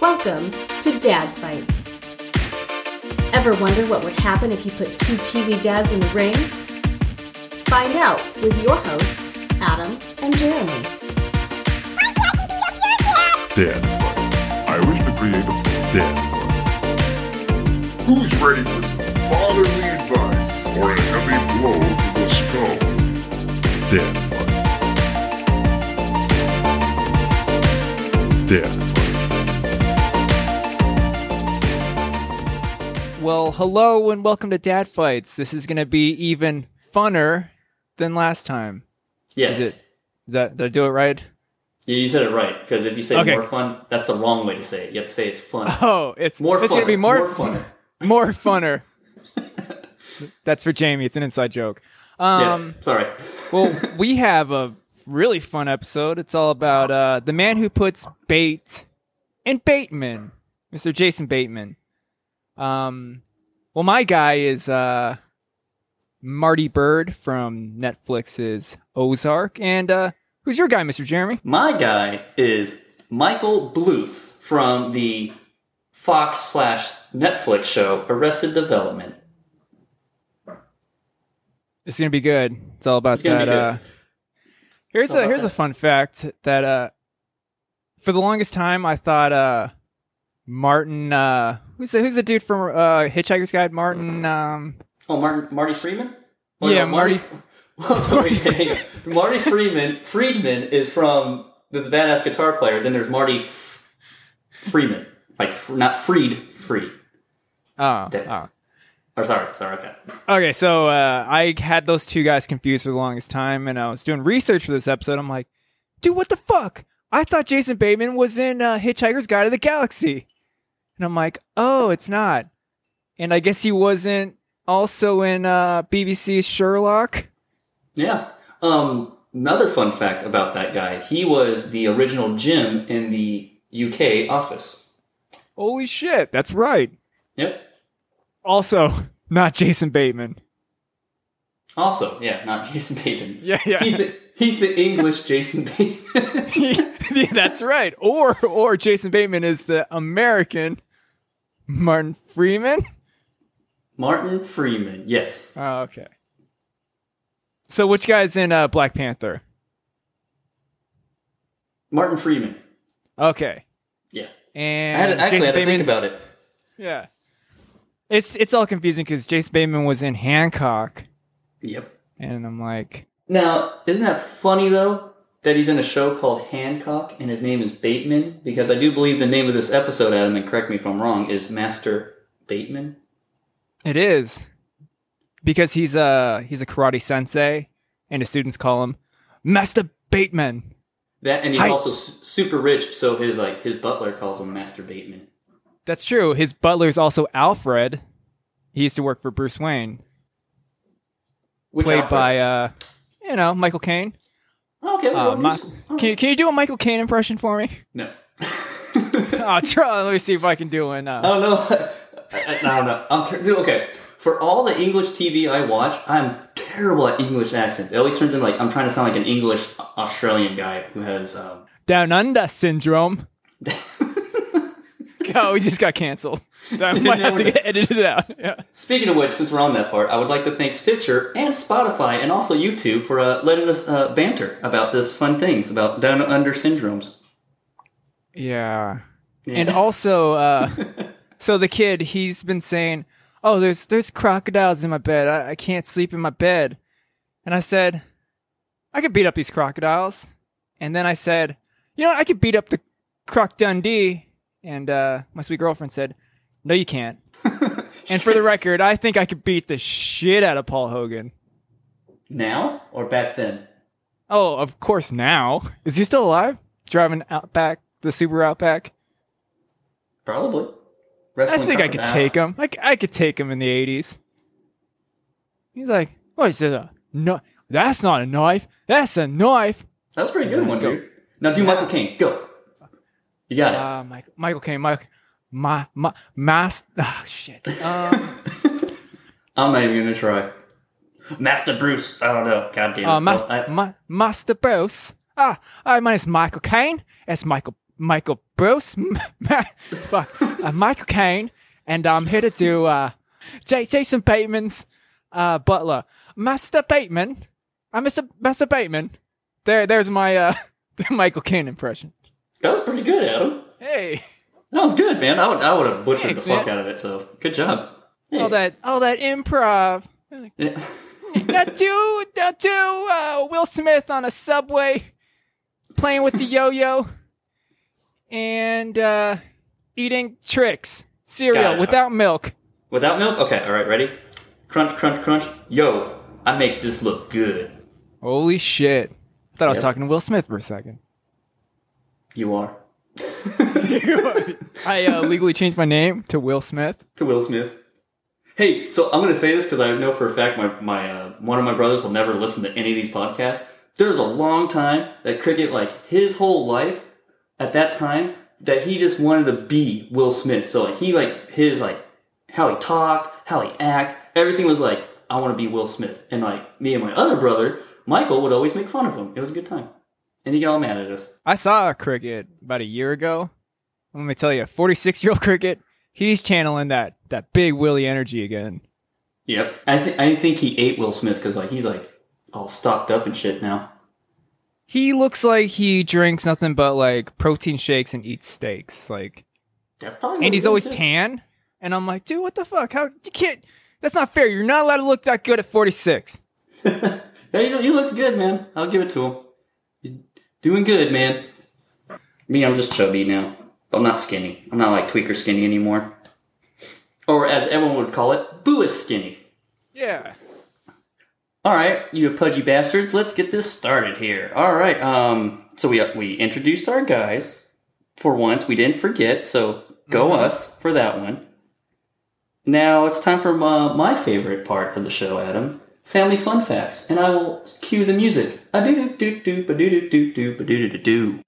Welcome to Dad Fights. Ever wonder what would happen if you put two TV dads in the ring? Find out with your hosts, Adam and Jeremy. Dad fights. I wish to create a dad fight. Who's ready for some fatherly advice or a heavy blow to the skull? Dad fights. Dad fights. Well, hello and welcome to Dad Fights. This is going to be even funner than last time. Yes. Is it? Is that did I do it right? Yeah, you said it right. Because if you say Okay. more fun, that's the wrong way to say it. You have to say it's fun. Oh, it's More It's going to be more more funner. more funner. That's for Jamie. It's an inside joke. Um, yeah, sorry. well, we have a really fun episode. It's all about uh, the man who puts bait in Bateman, Mr. Jason Bateman. Um, well, my guy is uh, Marty Byrde from Netflix's Ozark, and uh, who's your guy, Mr. Jeremy? My guy is Michael Bluth from the Fox slash Netflix show Arrested Development. It's gonna be good. It's all about It's that. Uh, here's all a here's a fun fact that uh, for the longest time I thought uh, Martin uh, who's the, who's the dude from uh, Hitchhiker's Guide? Martin. Um, Oh, Martin, Marty Freeman? Oh, Yeah, no, Marty. Hang on. Marty Freeman. Friedman is from the, the badass guitar player. Then there's Marty Freeman, like f- not Freed, Free. oh, oh. Or sorry, sorry, okay. Okay, so uh, I had those two guys confused for the longest time, and I was doing research for this episode. I'm like, dude, what the fuck? I thought Jason Bateman was in uh, Hitchhiker's Guide to the Galaxy, and I'm like, oh, it's not. And I guess he wasn't also in uh, BBC's Sherlock. Yeah. Um, another fun fact about that guy: he was the original Jim in the UK office. Holy shit, that's right. Yep. Also, not Jason Bateman. Also, yeah, not Jason Bateman. Yeah, yeah. He's the he's the English Jason Bateman. that's right. Or or Jason Bateman is the American Martin Freeman. Martin Freeman. Yes. Oh, okay. So which guy's in uh, Black Panther? Martin Freeman. Okay. Yeah. I And had to, actually Jason had to think about it. Yeah. It's it's all confusing because Jason Bateman was in Hancock, Yep. and I'm like, Now, isn't that funny though that he's in a show called Hancock and his name is Bateman? Because I do believe the name of this episode, Adam, and correct me if I'm wrong, is Master Bateman. it is because he's a he's a karate sensei, and his students call him Master Bateman. That and he's Hi. also su- super rich, so his like his butler calls him Master Bateman. That's true. His butler's also Alfred. He used to work for Bruce Wayne, Which played Alfred? by uh, you know, Michael Caine. Okay. Uh, well, oh, can you, can you do a Michael Caine impression for me? no. Oh, try. Let me see if I can do one. I Uh, don't know. I, I don't know. I'm ter- okay. For all the English TV I watch, I'm terrible at English accents. It always turns into like I'm trying to sound like an English Australian guy who has. Um, Down Under syndrome. oh, we just got canceled. That might have to get edited out. Yeah. Speaking of which, since we're on that part, I would like to thank Stitcher and Spotify and also YouTube for uh, letting us uh, banter about this fun things about down under syndromes. Yeah. Yeah. And also, uh, so the kid, he's been saying, "Oh, there's there's crocodiles in my bed. I, I can't sleep in my bed." And I said, "I could beat up these crocodiles." And then I said, "You know, I could beat up the Croc Dundee." And uh, my sweet girlfriend said, "No, you can't." and for the record, I think I could beat the shit out of Paul Hogan. now or back then? Oh, of course now. Is he still alive? Driving Outback, the Super Outback? Probably. I think I could take him. I could take him in the 80s. He's like, what is this? A no, that's not a knife. That's a knife. That was a pretty good one, Go. dude. Now do Michael Caine. Go. You got it. Uh, Michael, Michael Caine, Mike, my, my, mass, oh, shit. Um, I'm not even gonna try. Master Bruce. I don't know. God damn it. uh, mas- Well, I- ma- Master Bruce. Ah, hi, my name's Michael Caine. It's Michael, Michael Bruce, fuck, uh, Michael Caine, and I'm here to do uh, J- Jason Bateman's uh, butler, Master Bateman. I'm Mr. Master Bateman. There, there's my uh, Michael Caine impression. That was pretty good, Adam. Hey, That was good, man. I would I would have butchered Thanks, the fuck man. out of it. So good job. Hey. all that, all that improv. Yeah. do, now do uh, Will Smith on a subway, playing with the yo-yo, and uh, eating Trix cereal without milk. Without milk? Okay, all right, ready? Crunch, crunch, crunch. Yo, I make this look good. Holy shit! I thought I was Yep. talking to Will Smith for a second. You are. I uh, legally changed my name to Will Smith. To Will Smith. Hey, so I'm gonna say this because I know for a fact my my uh, one of my brothers will never listen to any of these podcasts. There's a long time that cricket, like his whole life, at that time, that he just wanted to be Will Smith. So like he like his like how he talked, how he act, everything was like I want to be Will Smith. And like me and my other brother Michael would always make fun of him. It was a good time, and he got all mad at us. I saw a cricket about a year ago. Let me tell you, 46 year old cricket, he's channeling that that big Willie energy again. Yep. I think I think he ate Will Smith because like he's like all stocked up and shit now. He looks like he drinks nothing but like protein shakes and eats steaks. Like, That's probably. and he's always tan. And I'm like, dude, what the fuck? How you can't? That's not fair. You're not allowed to look that good at 46. Yeah, he, he looks good, man. I'll give it to him. He's doing good, man. Me, I'm just chubby now. I'm not skinny. I'm not like tweaker skinny anymore. Or as everyone would call it, boo is skinny. Yeah. All right, you pudgy bastards, let's get this started here. All right, um, so we we introduced our guys for once. We didn't forget, so go Mhm. us for that one. Now it's time for my, my favorite part of the show, Adam. Family fun facts, and I will cue the music. A do do do do ba do do do do ba do do do do.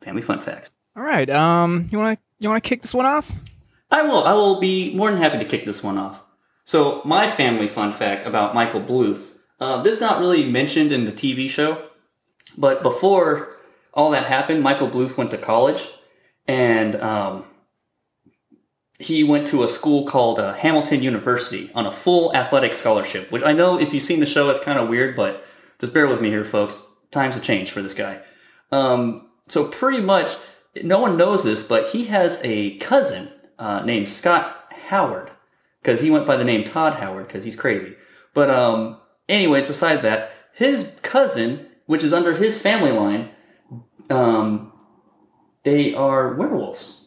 Family fun facts. All right. Um, you want to you want to kick this one off? I will. I will be more than happy to kick this one off. So, my family fun fact about Michael Bluth. Uh, this is not really mentioned in the TV show, but before all that happened, Michael Bluth went to college, and um, he went to a school called uh, Hamilton University on a full athletic scholarship. Which I know, if you've seen the show, it's kind of weird, but just bear with me here, folks. Times have changed for this guy. Um, so pretty much, no one knows this, but he has a cousin uh, named Scott Howard because he went by the name Todd Howard because he's crazy. But um, anyways, besides that, his cousin, which is under his family line, um, they are werewolves.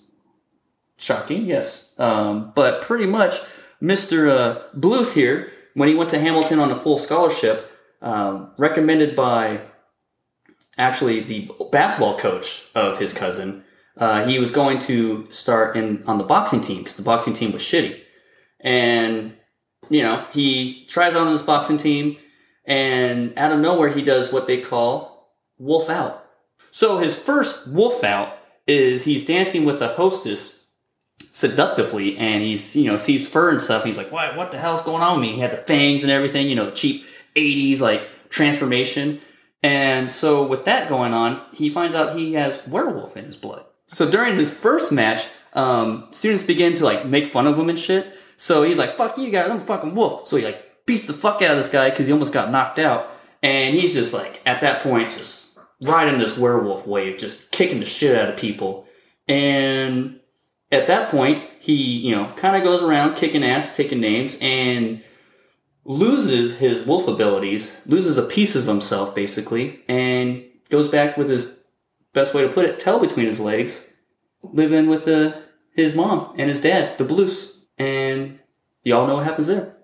Shocking, yes. Um, but pretty much, Mr. Uh, Bluth here, when he went to Hamilton on a full scholarship, um, recommended by actually the basketball coach of his cousin, uh, he was going to start in on the boxing team because the boxing team was shitty. And you know, he tries on this boxing team, and out of nowhere, he does what they call wolf out. So his first wolf out is he's dancing with a hostess seductively, and he's you know sees fur and stuff. And he's like, "What? What the hell's going on with me?" He had the fangs and everything, you know, cheap '80s like transformation. And so with that going on, he finds out he has werewolf in his blood. So during his first match, um, students begin to like make fun of him and shit. So he's like, "Fuck you guys, I'm a fucking wolf." So he like beats the fuck out of this guy because he almost got knocked out. And he's just like at that point, just riding this werewolf wave, just kicking the shit out of people. And at that point, he you know kind of goes around kicking ass, taking names, and loses his wolf abilities, loses a piece of himself basically, and goes back with his best way to put it, tail between his legs, living with the, his mom and his dad, the Blues. And y'all know what happens there.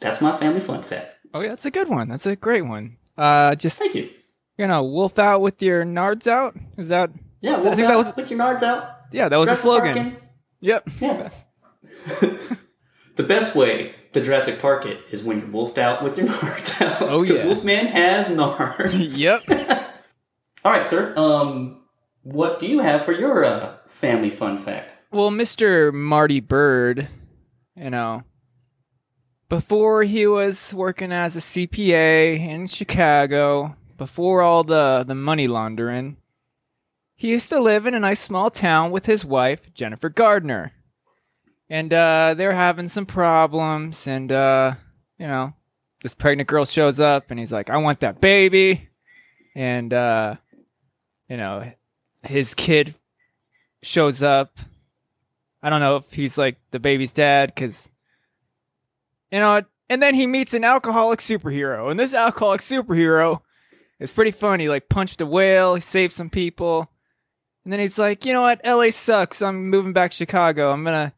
That's my family fun fact. Oh yeah, that's a good one. That's a great one. Uh, just Thank you. you know, wolf out with your nards out. Is that? Yeah, I think out, that was- with your nards out. Yeah, that was a Jurassic slogan. Parkin'. Yep. Yeah. the best way to Jurassic Park it is when you're wolfed out with your nards out. Oh, 'Cause yeah. Because Wolfman has nards. yep. All right, sir. Um, what do you have for your uh, family fun fact? Well, Mr. Marty Byrde, you know, before he was working as a CPA in Chicago, before all the, the money laundering, he used to live in a nice small town with his wife, Jennifer Gardner. And uh, they're having some problems, and uh, you know, this pregnant girl shows up, and he's like, "I want that baby," and uh, you know, his kid shows up. I don't know if he's like the baby's dad, because you know, and then he meets an alcoholic superhero, and this alcoholic superhero is pretty funny. Like punched a whale, he saved some people, and then he's like, you know what, L.A. sucks. I'm moving back to Chicago. I'm gonna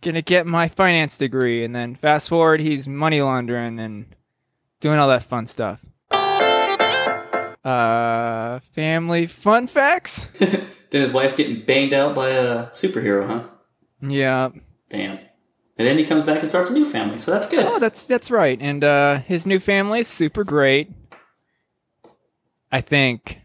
gonna get my finance degree, and then fast forward, he's money laundering and doing all that fun stuff. Uh, family fun facts. then his wife's getting banged out by a superhero, huh? Yeah. Damn. And then he comes back and starts a new family, so that's good. Oh, that's that's right. And uh, his new family is super great. I think.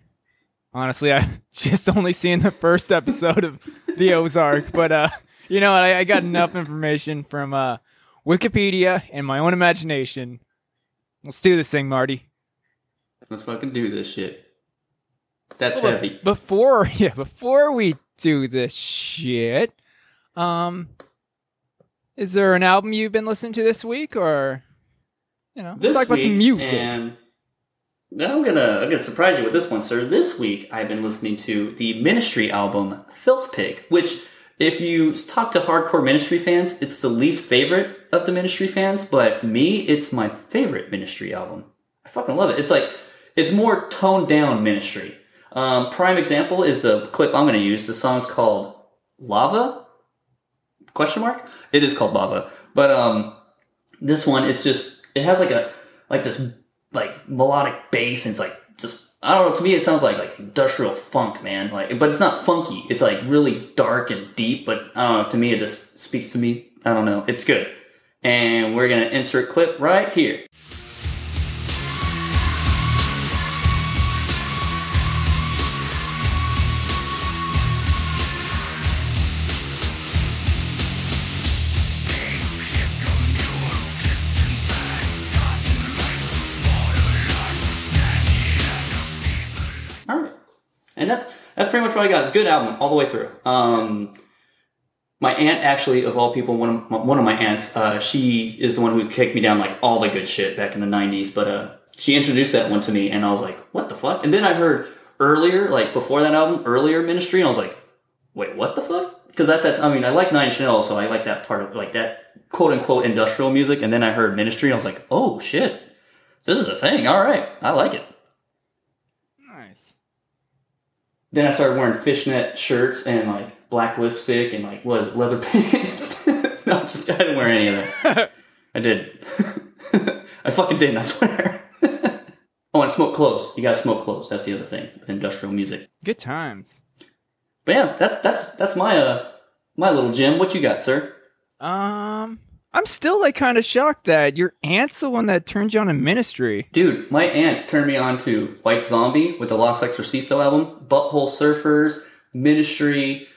Honestly, I just only seen the first episode of the Ozark, but uh, you know, I, I got enough information from uh, Wikipedia and my own imagination. Let's do this thing, Marty. Let's fucking do this shit. That's Well, heavy. Before, yeah, before we do this shit, um, is there an album you've been listening to this week, or you know, let's This talk about some music? And I'm gonna I'm gonna surprise you with this one, sir. This week I've been listening to the Ministry album Filth Pig, which if you talk to hardcore Ministry fans, it's the least favorite of the Ministry fans, but me, it's my favorite Ministry album. I fucking love it. It's like it's more toned down Ministry. Um, prime example is the clip I'm gonna use. The song's called Lava? Question mark? It is called Lava. But um this one it's just it has like a like this like melodic bass and it's like just I don't know to me it sounds like like industrial funk man. Like but it's not funky. It's like really dark and deep but I don't know to me it just speaks to me. I don't know. It's good. And we're gonna insert clip right here that's pretty much what I got. It's a good album all the way through. Um my aunt actually of all people one of my, one of my aunts uh, she is the one who kicked me down like all the good shit back in the 90s but uh she introduced that one to me and i was like what the fuck? And then i heard earlier like before that album earlier ministry and i was like wait what the fuck? Because at that i mean i like nine inch nails so i like that part of like that quote unquote industrial music and then i heard ministry and i was like oh shit. This is a thing. All right. I like it nice. Then I started wearing fishnet shirts and like black lipstick and like what is it, leather pants. no, just I didn't wear any of that. I did. I fucking didn't. I swear. oh, and smoke clothes. You gotta smoke clothes. That's the other thing with industrial music. Good times. But yeah, that's that's that's my uh my little gym. What you got, sir? Um, I'm still like kind of shocked that your aunt's the one that turned you on to ministry. Dude, my aunt turned me on to White Zombie with the La Sexorcisto album, Butthole Surfers, Ministry.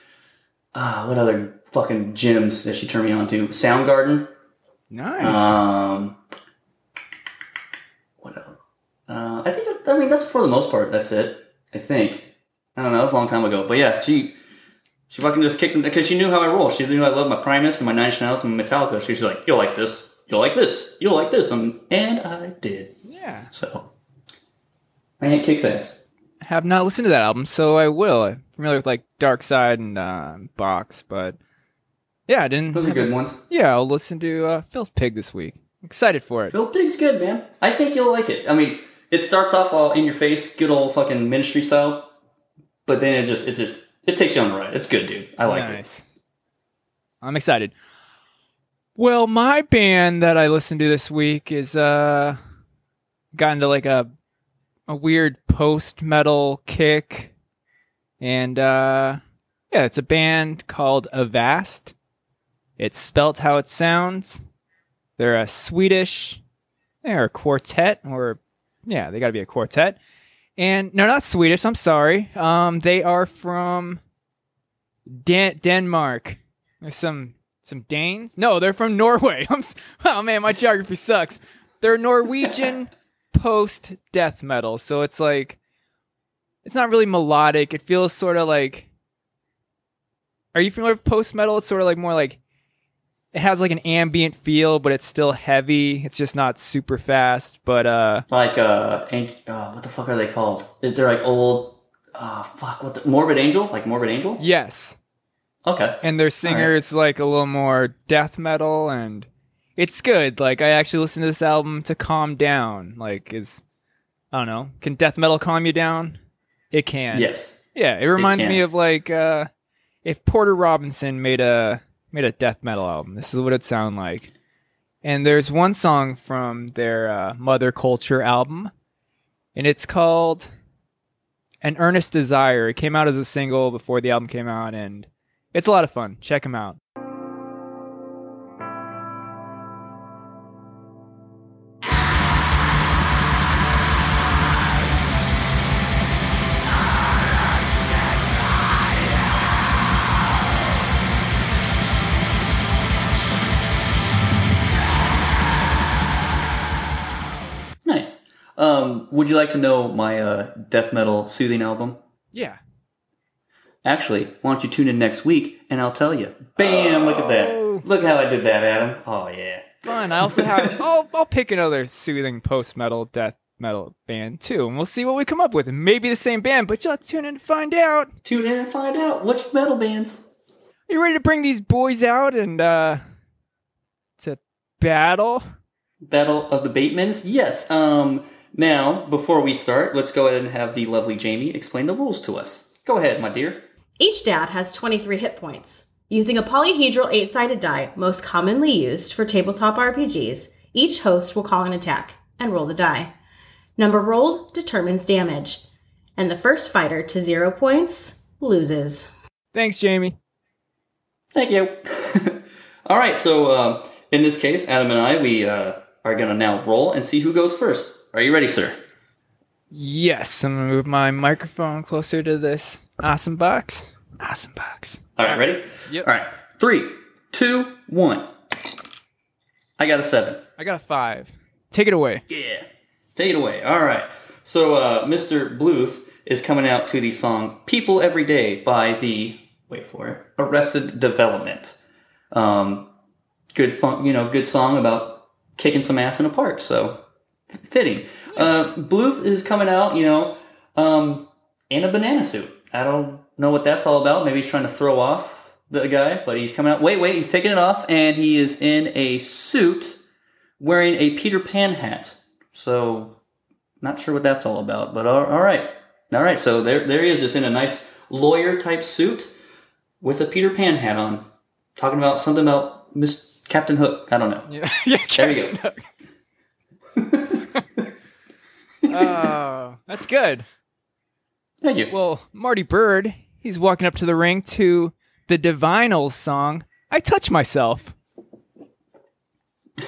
Ah, what other fucking gyms that she turned me on to? Soundgarden. Nice. Um, what else? Uh, I think that, I mean that's for the most part. That's it. I think. I don't know. That was a long time ago. But yeah, she she fucking just kicked me because she knew how I roll. She knew I love my Primus and my Nine Inch Nails and my Metallica. She's like, "You'll like this. You'll like this. You'll like this." Um, and I did. yeah. So my aunt kicks ass. Have not listened to that album, so I will. I'm familiar with like Dark Side and uh, Box, but yeah, I didn't. Those are good ones. Yeah, I'll listen to uh, Filth Pig this week. Excited for it. Filth Pig's good, man. I think you'll like it. I mean, it starts off all in your face, good old fucking ministry style, but then it just it just it takes you on the ride. It's good, dude. I liked it. nice. I'm excited. Well, my band that I listened to this week is uh got into like a a weird post metal kick. And uh yeah, it's a band called Avast. It's spelt how it sounds. They're a Swedish they're a quartet or yeah, they got to be a quartet. And no, not Swedish. I'm sorry. Um, they are from Dan- Denmark. There's some some Danes. No, they're from Norway. I'm, oh man, my geography sucks. They're Norwegian post death metal, so it's like it's not really melodic. It feels sort of like. Are you familiar with post metal? It's sort of like more like it has like an ambient feel, but it's still heavy. It's just not super fast. But uh, Like uh, uh what the fuck are they called? They're like old. Uh, fuck. What the Morbid Angel? Like Morbid Angel? yes, Okay. and their singer is like a little more death metal and it's good like i actually listened to this album to calm down like is i don't know can death metal calm you down it can Yes. yeah it reminds me of like uh if porter robinson made a made a death metal album this is what it sound like and there's one song from their uh, mother culture album and it's called an earnest desire it came out as a single before the album came out and it's a lot of fun. Check them out. Would you like to know my uh, death metal soothing album? Yeah. Actually, why don't you tune in next week and I'll tell you. Bam! Look at Oh. that. Look how I did that, Adam. Oh yeah. Fun. I also have I'll I'll pick another soothing post metal death metal band too, and we'll see what we come up with. It may the same band, but you'll tune in to find out. Tune in and find out which metal bands. Are you ready to bring these boys out and uh to battle? Battle of the Batemans? Yes. Um, now, before we start, let's go ahead and have the lovely Jamie explain the rules to us. Go ahead, my dear. Each dad has 23 hit points. Using a polyhedral 8 sided die, most commonly used for tabletop RPGs, each host will call an attack and roll the die. Number rolled determines damage, and the first fighter to zero points loses. Thanks, Jamie. Thank you. All right, so um, in this case, Adam and I, we uh, are going to now roll and see who goes first. Are you ready, sir? Yes, I'm gonna move my microphone closer to this awesome box. Awesome box. All right, ready? Yep. All right, three, two, one. I got a seven. I got a five. Take it away. Yeah. Take it away. All right. So, uh, Mr. Bluth is coming out to the song People Every Day by the, wait for it, Arrested Development. Um, good fun, you know, good song about kicking some ass in a park. So, fitting. Uh, Bluth is coming out, you know, um, in a banana suit. I don't know what that's all about. Maybe he's trying to throw off the guy, but he's coming out. Wait, wait, he's taking it off, and he is in a suit wearing a Peter Pan hat. So, not sure what that's all about, but all, all right. All right, so there, there he is, just in a nice lawyer type suit with a Peter Pan hat on, talking about something about Miss Captain Hook. I don't know. Yeah, yeah, There you Captain Hook. Oh, that's good. Thank you. Well, Marty Byrde, he's walking up to the ring to the Divinyls song, I Touch Myself.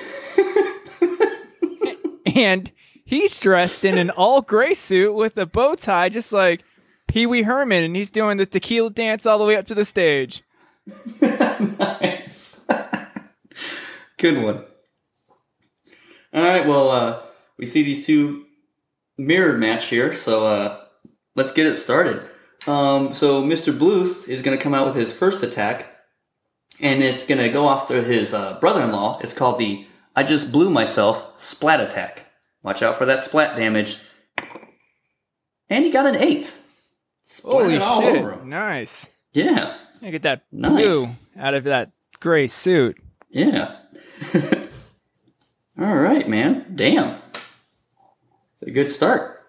and he's dressed in an all gray suit with a bow tie, just like Pee Wee Herman, and he's doing the tequila dance all the way up to the stage. nice. Good one. All right, well, uh, we see these two mirrored match here, so uh, let's get it started. Um, so Mr. Bluth is going to come out with his first attack, and it's going to go after his uh, brother-in-law. It's called the "I just blew myself" splat attack. Watch out for that splat damage. And he got an eight. Holy all shit. Nice. Yeah, I get that Nice. blue out of that gray suit. yeah. all right, man. Damn. It's a good start.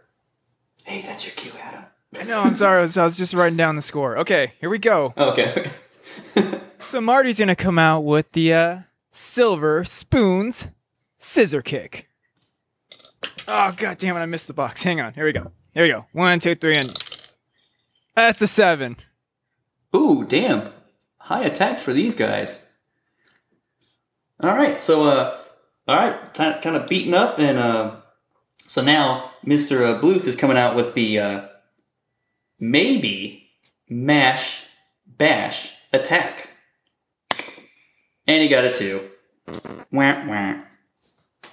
Hey, that's your cue, Adam. No, I'm sorry. I was, I was just writing down the score. Okay, here we go. Okay. So Marty's gonna come out with the uh, silver spoons scissor kick. Oh god damn it! I missed the box. Hang on. Here we go. Here we go. One, two, three, and that's a seven. Ooh, damn. High attacks for these guys. All right, so uh, all right, t- kind of beaten up, and uh, so now Mister uh, Bluth is coming out with the uh, maybe mash bash attack, And he got a two. Wah, wah.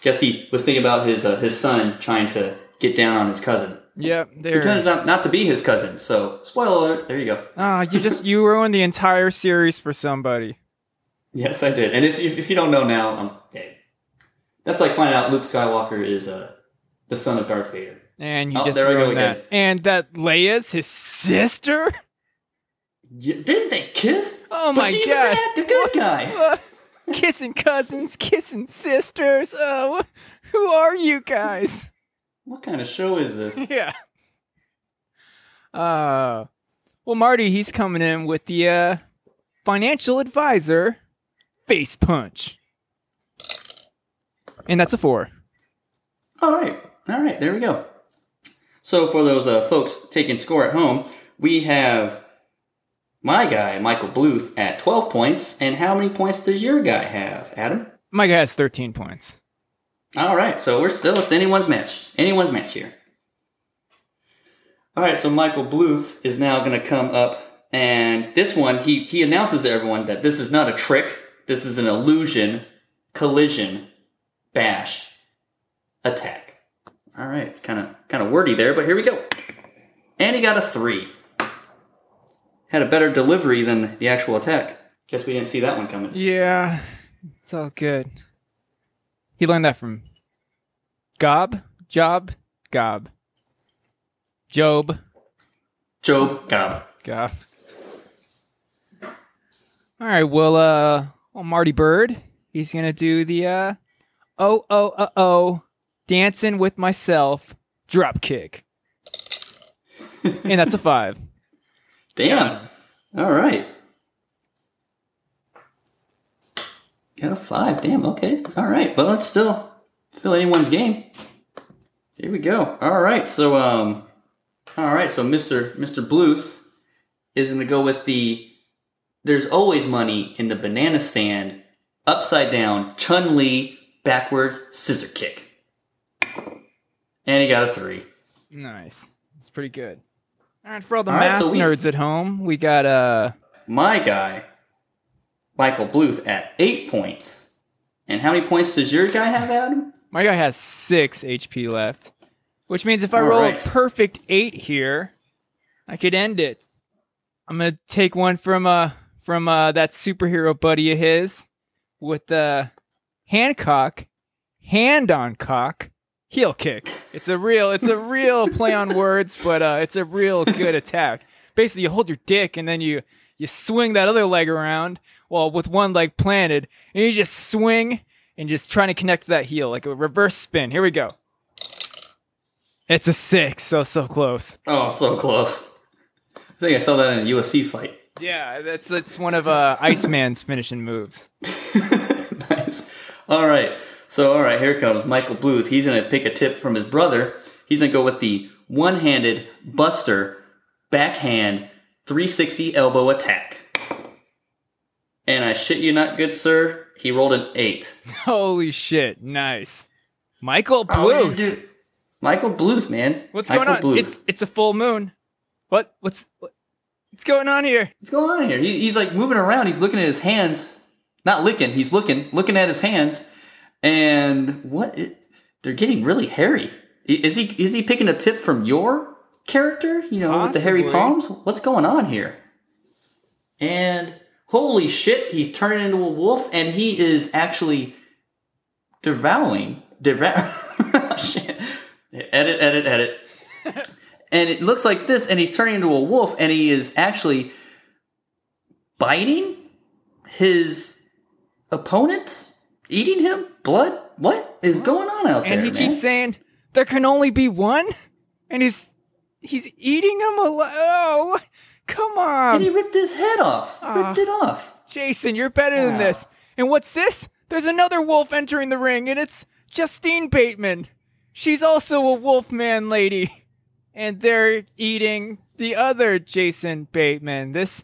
Guess he was thinking about his uh, his son trying to get down on his cousin. Yep, Who there. turns out not to be his cousin. So, spoiler alert. There you go. Ah, you just you ruined the entire series for somebody. Yes, I did. And if if, if you don't know now, um, okay. That's like finding out Luke Skywalker is uh, the son of Darth Vader. And you Oh, just there I go ruined that. again. And that Leia's his sister? Yeah, didn't they kiss? Oh But my she's god. The, good guy. Uh, kissing cousins, kissing sisters. Oh, who are you guys? What kind of show is this? yeah. Uh, well, Marty, he's coming in with the uh, financial advisor face punch. And that's a four. All right, all right, there we go. So for those uh, folks taking score at home, we have my guy Michael Bluth at 12 points, and how many points does your guy have, Adam? My guy has 13 points. All right, so we're still it's anyone's match, anyone's match here. All right, so Michael Bluth is now going to come up, and this one he he announces to everyone that this is not a trick, this is an illusion, collision, bash, attack. All right, kind of kind of wordy there, but here we go. And he got a three. Had a better delivery than the actual attack. Guess we didn't see that one coming. Yeah, it's all good. He learned that from Gob, Job, Gob, Job, Job Gob. Gob. All right, well, uh, well, Marty Byrde, he's gonna do the uh, oh oh uh oh, dancing with myself, drop kick, and that's a five. Damn. All right. Got a five. Damn. Okay. All right. But it's still still anyone's game. Here we go. All right. So um. All right. So Mister Mister Bluth is going to go with the. There's always money in the banana stand. Upside down, Chun Li backwards scissor kick. And he got a three. Nice, it's pretty good. All right, for all the All right, math so we- nerds at home, we got uh. my guy, Michael Bluth, at eight points. And how many points does your guy have, Adam? My guy has six HP left, which means if I All roll right. a perfect eight here, I could end it. I'm gonna take one from uh from uh that superhero buddy of his with the Hancock, hand on cock, heel kick. It's a real it's a real play on words, but uh it's a real good attack. Basically, you hold your dick and then you you swing that other leg around, well with one leg planted, and you just swing and just trying to connect to that heel like a reverse spin. Here we go. It's a six, so so close. Oh, so close. I think I saw that in a UFC fight. Yeah, that's that's one of uh, Iceman's finishing moves. nice. All right. So, all right, here comes Michael Bluth. He's going to pick a tip from his brother. He's going to go with the one handed buster backhand 360 elbow attack. And I shit you not, good sir, he rolled an eight. Holy shit! Nice, Michael Oh, Bluth. do? Michael Bluth, man. What's Michael going on? Bluth. It's it's a full moon. What what's what, what's going on here? What's going on here? He, he's like moving around. He's looking at his hands. Not licking. He's looking, looking at his hands. And what? they're getting really hairy. Is he? Is he picking a tip from your character? You know, with the hairy palms. What's going on here? And holy shit, he's turning into a wolf, and he is actually devouring. Devour. Oh, shit. Edit, edit, edit. and it looks like this, and he's turning into a wolf, and he is actually biting his opponent, eating him. Blood. What is going on out And there, And he man? keeps saying there can only be one, and he's he's eating him alive. Oh, come on! and he ripped his head off. Ah. ripped it off. Jason, you're better than this. And what's this? There's another wolf entering the ring, and it's Justine Bateman. She's also a wolfman lady, and they're eating the other Jason Bateman. This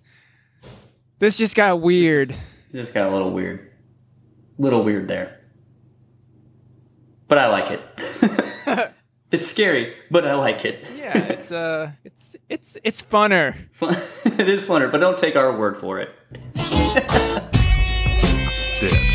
this just got weird. It just got a little weird. Little weird there. But I like it. it's scary, but I like it. Yeah, it's uh, it's it's it's funner. It is funner, but don't take our word for it. Dead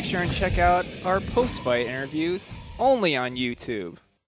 make sure and check out our post fight interviews only on YouTube.